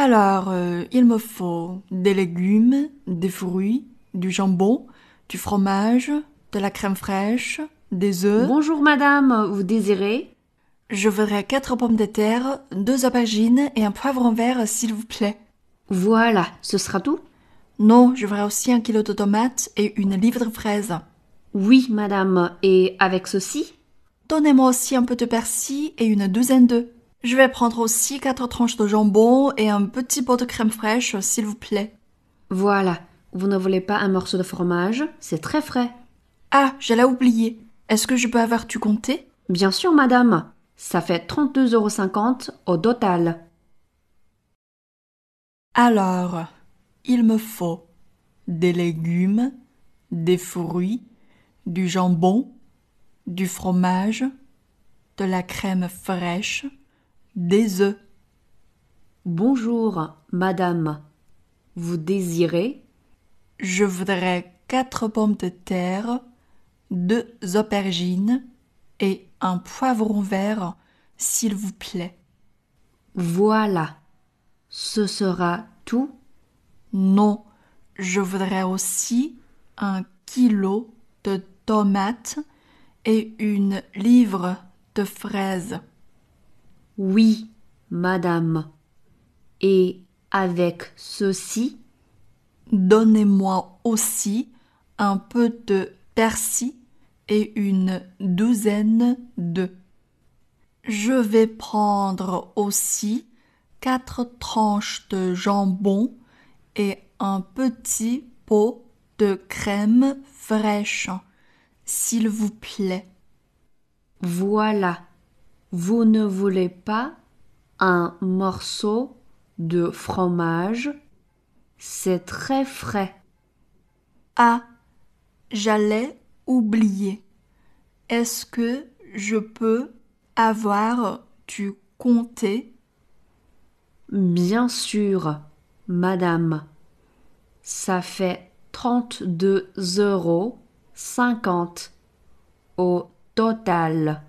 Alors, euh, il me faut des légumes, des fruits, du jambon, du fromage, de la crème fraîche, des œufs. Bonjour madame, vous désirez? Je voudrais quatre pommes de terre, deux aubergines et un poivron vert, s'il vous plaît. Voilà, ce sera tout? Non, je voudrais aussi un kilo de tomates et une livre de fraises. Oui, madame, et avec ceci? Donnez-moi aussi un peu de persil et une douzaine d'œufs. Je vais prendre aussi quatre tranches de jambon et un petit pot de crème fraîche, s'il vous plaît. Voilà, vous ne voulez pas un morceau de fromage? C'est très frais. Ah, j'allais oublier. Est-ce que je peux avoir tu compté Bien sûr, madame. Ça fait 32,50 euros au total. Alors, il me faut des légumes, des fruits, du jambon, du fromage, de la crème fraîche, des œufs. Bonjour, madame. Vous désirez? Je voudrais quatre pommes de terre, deux aubergines et un poivron vert, s'il vous plaît. Voilà. Ce sera tout? Non, je voudrais aussi un kilo de tomates et une livre de fraises. Oui, madame. Et avec ceci? Donnez-moi aussi un peu de persil et une douzaine de. Je vais prendre aussi quatre tranches de jambon et un petit pot de crème fraîche, s'il vous plaît. Voilà. Vous ne voulez pas un morceau de fromage? C'est très frais. Ah, j'allais oublier. Est-ce que je peux avoir du comté? Bien sûr, madame. Ça fait 32 euros 50 au total.